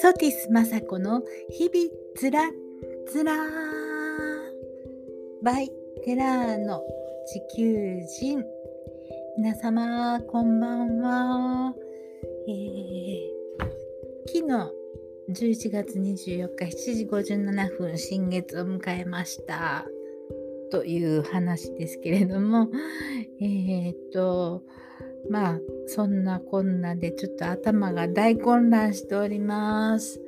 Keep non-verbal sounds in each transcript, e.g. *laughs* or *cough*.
ソティス雅子の日々つらつらバイテラーの地球人皆様こんばんは、えー、昨日11月24日7時57分新月を迎えましたという話ですけれどもえー、っとまあそんなこんなでちょっと頭が大混乱しております。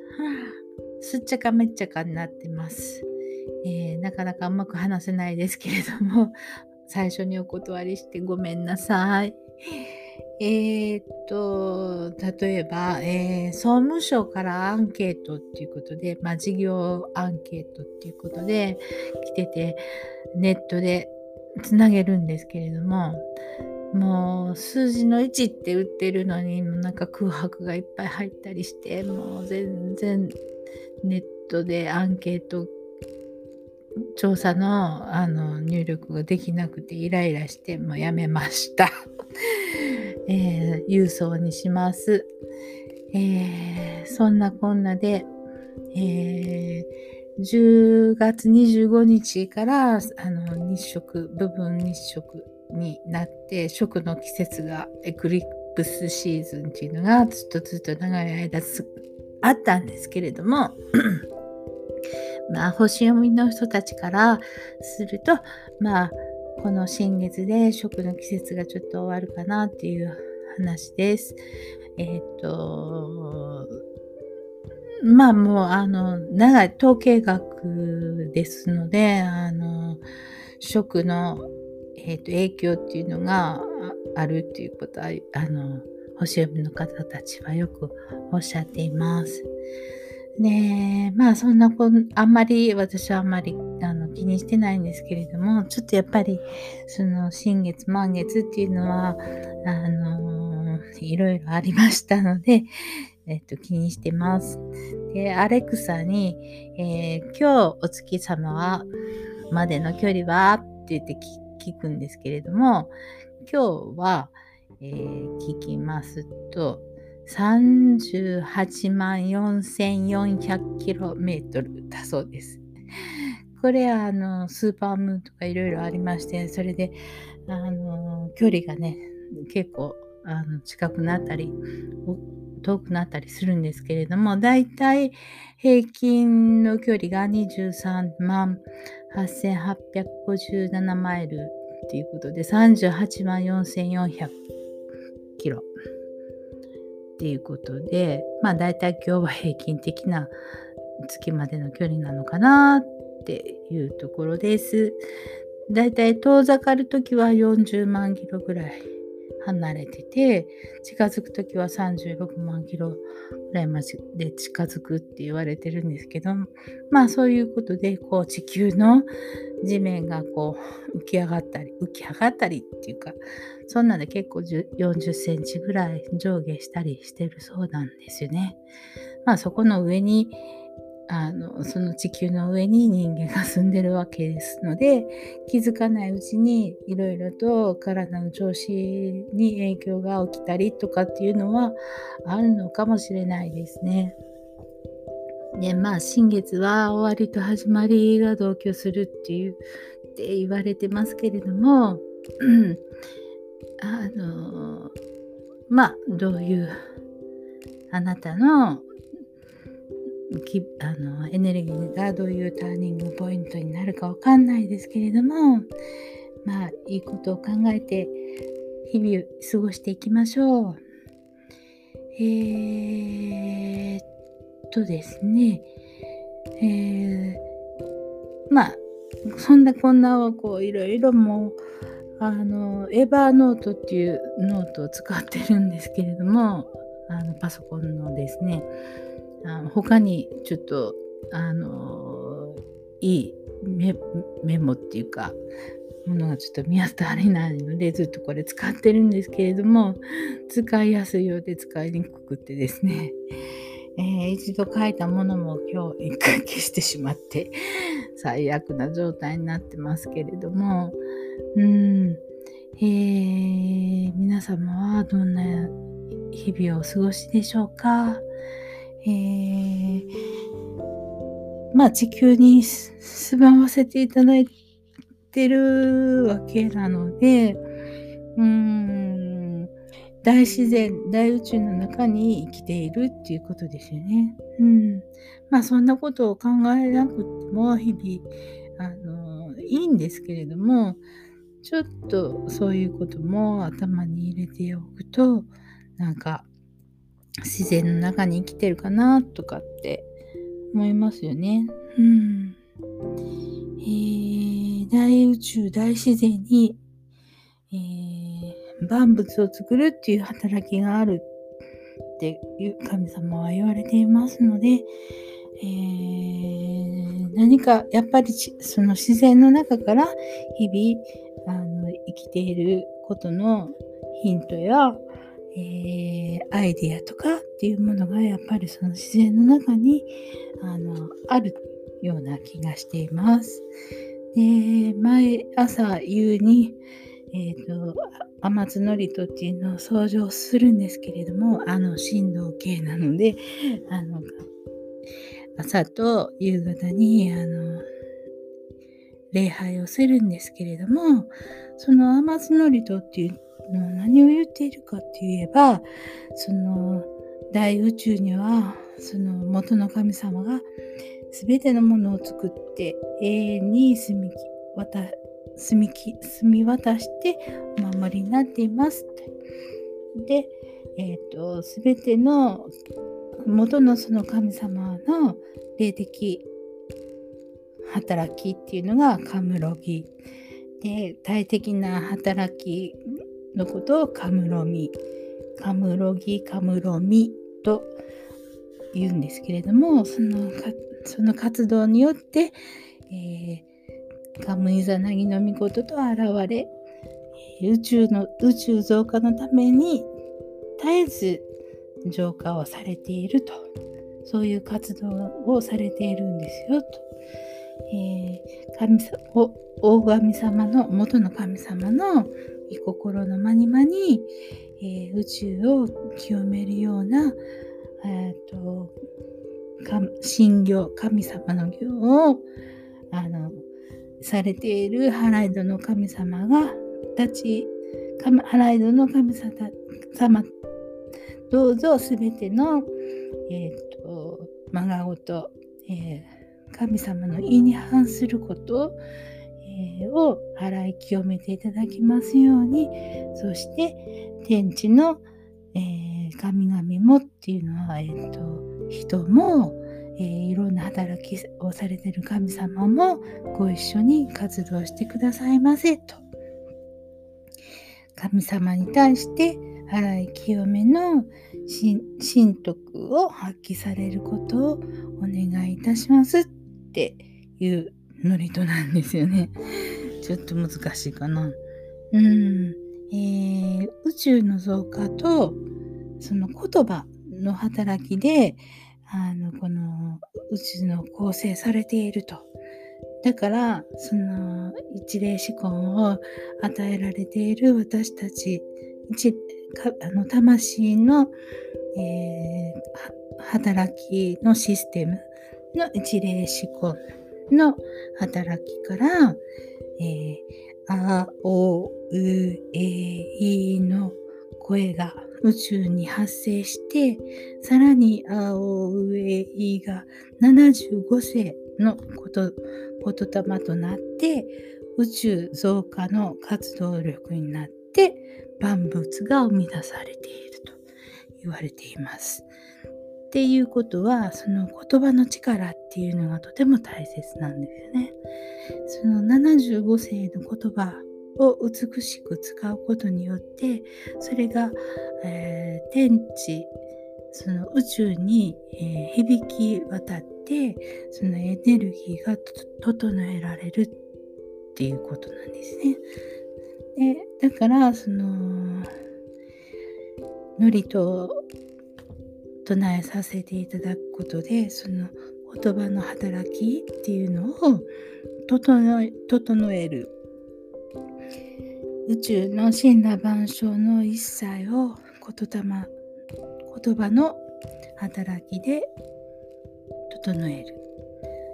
すっちゃかめっちゃかになってます。えー、なかなかうまく話せないですけれども最初にお断りしてごめんなさい。えー、っと、例えば、えー、総務省からアンケートっていうことで、まあ、事業アンケートっていうことで来てて、ネットでつなげるんですけれども、もう数字の1って売ってるのになんか空白がいっぱい入ったりしてもう全然ネットでアンケート調査のあの入力ができなくてイライラしてもうやめました、*laughs* えー、郵送にします、えー、そんなこんなで、えー、10月25日からあの日食部分日食になって食の季節がエクリプスシーズンっていうのがずっとずっと長い間あったんですけれどもまあ星読みの人たちからするとまあこの新月で食の季節がちょっと終わるかなっていう話です。えっ、ー、とまあもうあの長い統計学ですのであの食のえーと、影響っていうのがあるっていうことはあの星読みの方たちはよくおっしゃっています。ねまあそんなこあんまり私はあんまりあの気にしてないんですけれどもちょっとやっぱりその新月満月っていうのはあのいろいろありましたので、えっと、気にしてます。でアレクサに、えー、今日お月様はまでの距離は？って言って聞聞くんですけれども、今日は、えー、聞きますと、38万 4400km だそうです。これあのスーパームーンとかいろいろありまして、それであの距離がね、結構あの近くなったり、遠くなったりするんですけれども、だいたい平均の距離が23万8857マイルっていうことで38万4400キロっていうことでまあ大体今日は平均的な月までの距離なのかなっていうところです。だいたい遠ざかるときは40万キロぐらい離れてて近づく時は36万キロぐらいまで近づくって言われてるんですけどまあそういうことでこう地球の地面がこう浮き上がったり浮き上がったりっていうかそんなで結構40センチぐらい上下したりしてるそうなんですよね。まあそこの上にあのその地球の上に人間が住んでるわけですので気づかないうちにいろいろと体の調子に影響が起きたりとかっていうのはあるのかもしれないですね。でまあ新月は終わりと始まりが同居するっていうって言われてますけれども *clears throat* あのまあどういうあなたのあのエネルギーがどういうターニングポイントになるかわかんないですけれどもまあいいことを考えて日々過ごしていきましょう。えー、っとですね、えー、まあそんなこんなをこういろいろもうあの Evernote っていうノートを使ってるんですけれどもあのパソコンのですねあの他にちょっとあのいいメモっていうかものがちょっと見当たりないのでずっとこれ使ってるんですけれども使いやすいようで使いにくくてですね、*laughs* えー、一度書いたものも今日一回消してしまって最悪な状態になってますけれども。うん。えー、皆様はどんな日々をお過ごしでしょうか？えー、まあ地球に住まわせていただいてるわけなので、うん、大自然、大宇宙の中に生きているっていうことですよね。うん。まあそんなことを考えなくても日々、あの、いいんですけれども、ちょっとそういうことも頭に入れておくと、なんか自然の中に生きてるかなとかって思いますよね。うん。えー、大宇宙、大自然に、えー、万物を作るっていう働きがあるっていう神様は言われていますので、えー、何かやっぱりその自然の中から日々あの生きていることのヒントや、えー、アイディアとかっていうものがやっぱりその自然の中にあのあるような気がしています。で毎朝夕に、えーと、天津のりとっていうのを掃除をするんですけれどもあの振動系なのであの朝と夕方にあの礼拝をするんですけれどもその天津のりとっていう何を言っているかって言えばその大宇宙にはその元の神様が全てのものを作って永遠に住み渡住み住み渡してお守りになっていますって。で、え、ー、と全ての元のその神様の霊的働きっていうのがカムロギで大敵な働きのことをカムロミ、カムロギ、カムロミと言うんですけれども、そのその活動によって、えー、カムイザナギの御事と現れ、宇宙の宇宙増加のために絶えず浄化をされていると。そういう活動をされているんですよと、えー、神大神様の元の神様の御心のまにまに、えー、宇宙を清めるような、えーと、神行神様の行をあのされているハライドの神様がたちハライドの神様どうぞすべての、えーと、まがごと、えー、神様の意に反することを洗い清めていただきますように。そして天地の、えー、神々もっていうのは、えーと、人も、えー、いろんな働きをされてる神様もご一緒に活動してくださいませと。神様に対して洗い清めの神徳を発揮されることをお願いいたしますっていうノリとなんですよね。ちょっと難しいかな。うん。えー、宇宙の増加とその言葉の働きであのこの宇宙の構成されていると。だからその一例思考を与えられている私たち一あの魂の、えー、働きのシステムの一例思考の働きから、えー、あ、お、う、え、いの声が宇宙に発生して、さらにあ、お、う、え、いが75世のこと、言霊となって、宇宙増加の活動力になって、万物が生み出されていると言われています。っていうことはその言葉の力っていうのがとても大切なんですよね。その75世の言葉を美しく使うことによってそれが、えー、天地その宇宙に、えー、響き渡ってそのエネルギーが整えられるっていうことなんですね。でだからそのノリと唱えさせていただくことでその言葉の働きっていうのを整え整える。宇宙の神羅万象の一切を言霊言葉の働きで整える、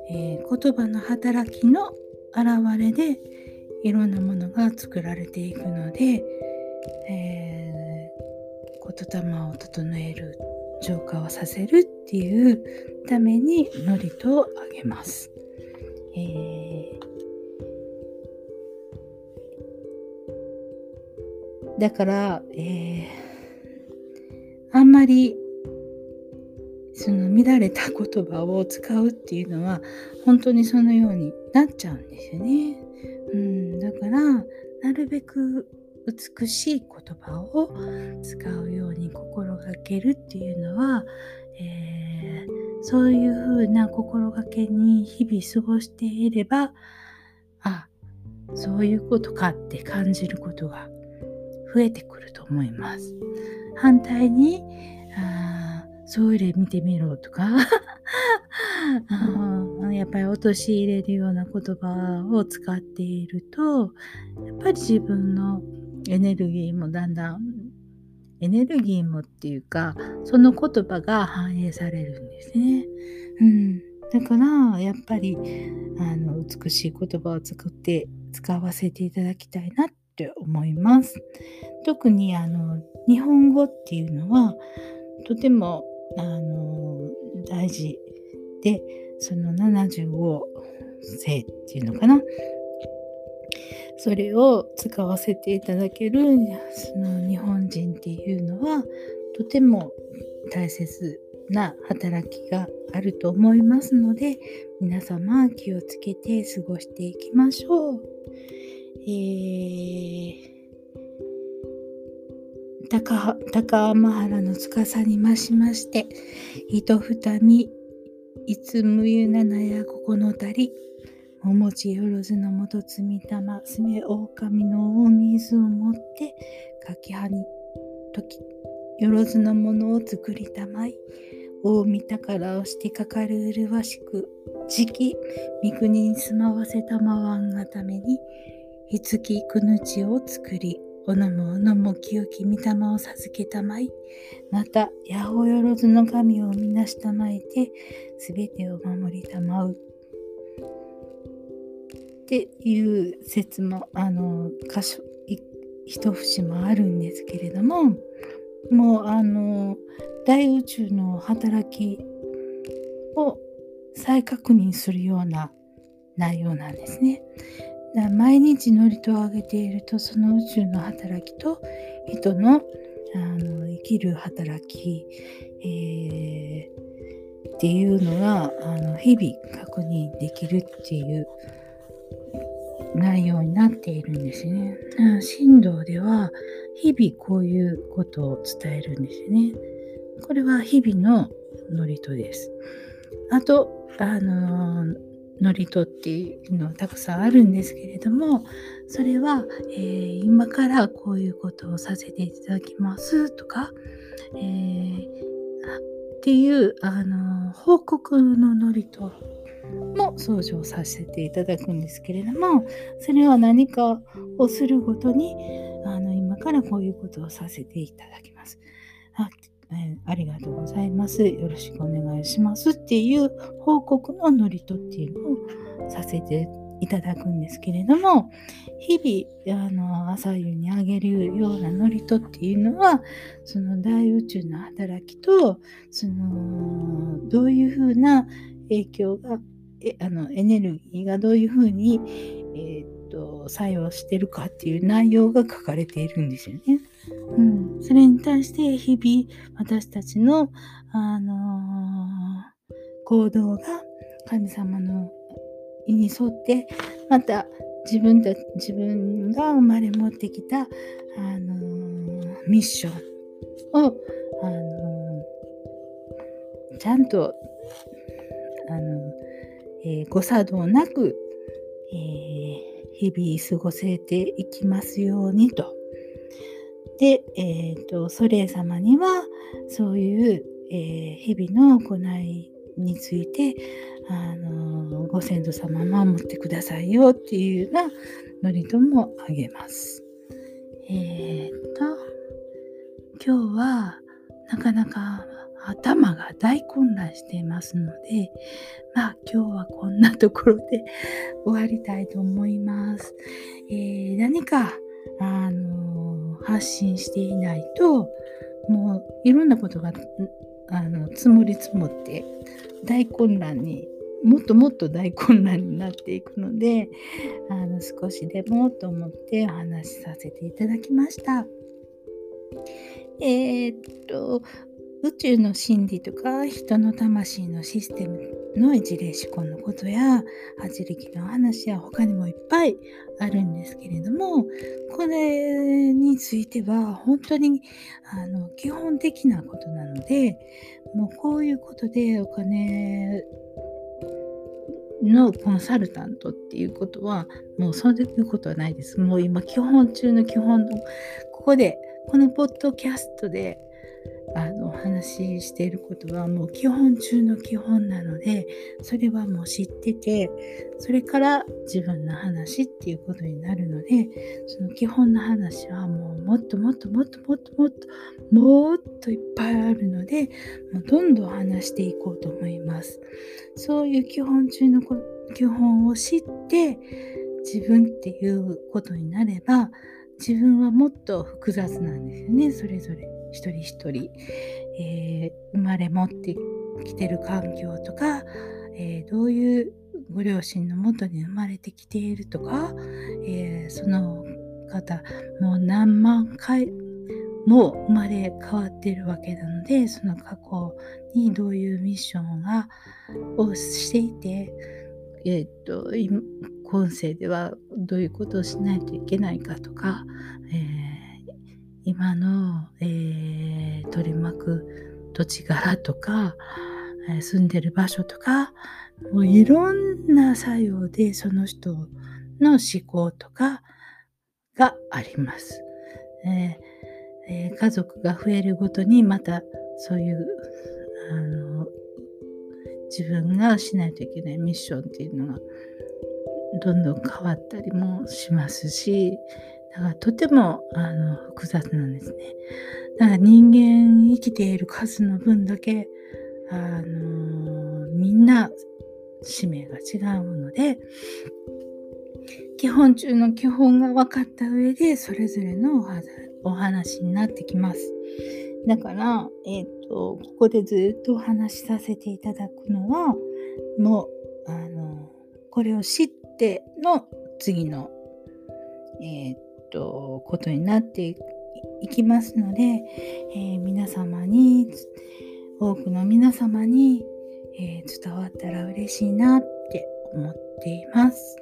えー、言葉の働きの現れでいろんなものが作られていくので、えー、言霊を整える。浄化をさせるっていうために祝詞をあげます。えー、だから、えー、あんまりその乱れた言葉を使うっていうのは本当にそのようになっちゃうんですよね。うん、だからなるべく美しい言葉を使うように心がけるっていうのは、えー、そういうふうな心がけに日々過ごしていればあそういうことかって感じることが増えてくると思います。反対にあそれ見てみろとかやっぱり陥れるような言葉を使っているとやっぱり自分のエネルギーもだんだんエネルギーもっていうかその言葉が反映されるんですね。うん、だからやっぱりあの美しい言葉を作って使わせていただきたいなって思います。特にあの日本語っていうのはとてもあの大事でその75世っていうのかなそれを使わせていただけるその日本人っていうのはとても大切な働きがあると思いますので皆様気をつけて過ごしていきましょう。えー高高天原の司に増しまして、糸二見、いつむゆななやここのたり、おもちよろずのもとつみたま、すめ狼のお水を持って、かきはに、とき、よろずのものを作りたまい、大見宝をしてかかるうるわしく、じき、三国に住まわせたまわんがために、いつきくぬちを作り、おのもおのも清き御霊を授けたまい、また、八百万の神をみなしたまえて、すべてを守りたまう。っていう説もあの箇所一節もあるんですけれどももうあの大宇宙の働きを再確認するような内容なんですね。毎日祝詞をあげているとその宇宙の働きと人のあの生きる働き、えー、っていうのがあの日々確認できるっていう内容になっているんですね。神道では日々こういうことを伝えるんですね。これは日々の祝詞です。あと、あのー、祝詞っていうのはたくさんあるんですけれども、それは、えー、今からこういうことをさせていただきますとか、えー、っていう、あの、報告の祝詞も創唱させていただくんですけれどもそれは何かをするごとにあの今からこういうことをさせていただきます。あえありがとうございます。よろしくお願いしますっていう報告の祝詞っていうのをさせていただくんですけれども日々あの朝夕にあげるような祝詞っていうのはその大宇宙の働きとそのどういうふうな影響がえあのエネルギーがどういうふうに、えー、っと作用してるかっていう内容が書かれているんですよね。うん、それに対して日々私たちの、あのー、行動が神様の意に沿ってまた自分た自分が生まれ持ってきた、あのー、ミッションを、あのー、ちゃんとあのえ、誤作動なく、えー、日々過ごせていきますようにと。で、えーと、ソレイ様にはそういう、えー、日々の行いについて、あのご先祖様守ってくださいよっていうような祝詞もあげます。えっ、ー、と今日はなかなか頭が大混乱していますので、まあ今日はこんなところで *laughs* 終わりたいと思います。えー、何か、あの、発信していないと、もういろんなことがあの積もり積もって大混乱にもっともっと大混乱になっていくのであの少しでもと思ってお話しさせていただきました。えー、っと宇宙の真理とか人の魂のシステムの一例思考のことや八力の話や他にもいっぱいあるんですけれどもこれについては本当にあの基本的なことなのでもうこういうことでお金のコンサルタントっていうことはもうそういうことはないです。もう今基本中の基本のここでこのポッドキャストであの話ししていることはもう基本中の基本なのでそれはもう知っててそれから自分の話っていうことになるのでその基本の話はもうもっともっともっともっともっともっといっぱいあるのでもうどんどん話していこうと思いますそういう基本中の基本を知って自分っていうことになれば自分はもっと複雑なんですよねそれぞれ。一人一人、えー、生まれ持ってきてる環境とか、えー、どういうご両親のもとに生まれてきているとか、えー、その方もう何万回も生まれ変わっているわけなのでその過去にどういうミッションがをしていて、えー、っと今世ではどういうことをしないといけないかとか、えー今の、えー、取り巻く土地柄とか、え、住んでる場所とかもういろんな作用でその人の思考とかがあります。えー、家族が増えるごとにまたそういうあの自分がしないといけないミッションっていうのがどんどん変わったりもしますしだからとてもあの複雑なんですね。だから人間生きている数の分だけ、あのみんな使命が違うので、基本中の基本が分かった上で、それぞれのお話になってきます。だから、えっ、ー、と、ここでずっとお話しさせていただくのは、もう、あの、これを知っての次の、えっ、ー、ととことになっていきますので、えー、皆様に多くの皆様に、えー、伝わったら嬉しいなって思っています、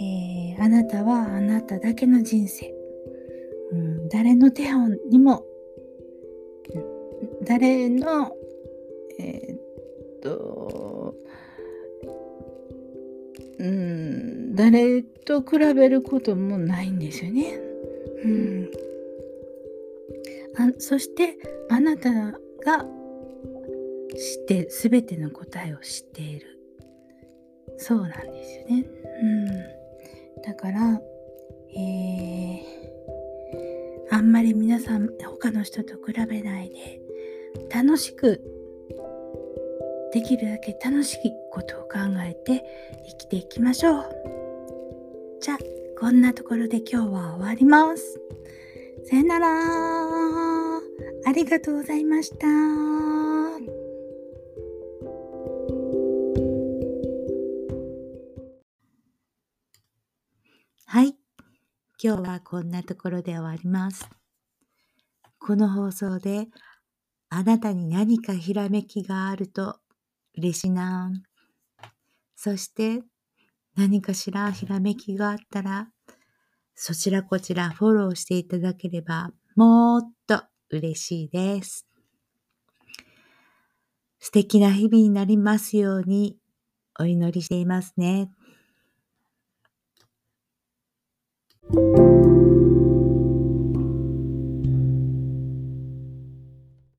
えー、あなたはあなただけの人生、うん、誰の手本にも誰のえっとうん誰と比べることもないんですよね。うん、あそしてあなたが知って全ての答えを知っているそうなんですよね。うん、だから、えー、あんまり皆さん他の人と比べないで楽しくできるだけ楽しいことを考えて生きていきましょう。じゃあ、こんなところで今日は終わります。さよなら。ありがとうございました。はい。今日はこんなところで終わります。この放送であなたに何かひらめきがあると嬉しいな。そして何かしらひらめきがあったら、そちらこちらフォローしていただければもっと嬉しいです。素敵な日々になりますようにお祈りしていますね。